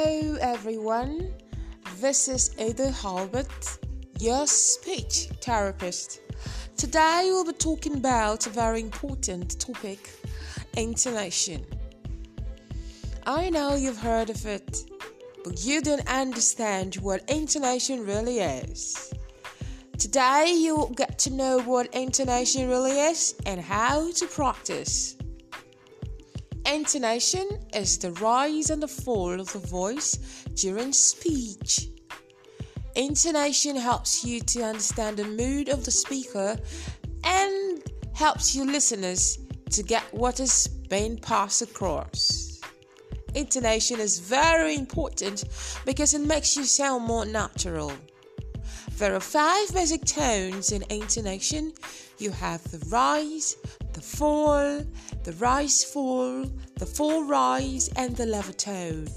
everyone. This is Ada Halbert, your speech therapist. Today we'll be talking about a very important topic intonation. I know you've heard of it, but you don't understand what intonation really is. Today you'll get to know what intonation really is and how to practice. Intonation is the rise and the fall of the voice during speech. Intonation helps you to understand the mood of the speaker and helps you listeners to get what is being passed across. Intonation is very important because it makes you sound more natural. There are five basic tones in intonation. You have the rise, the fall, the rise fall, the fall rise, and the level tone.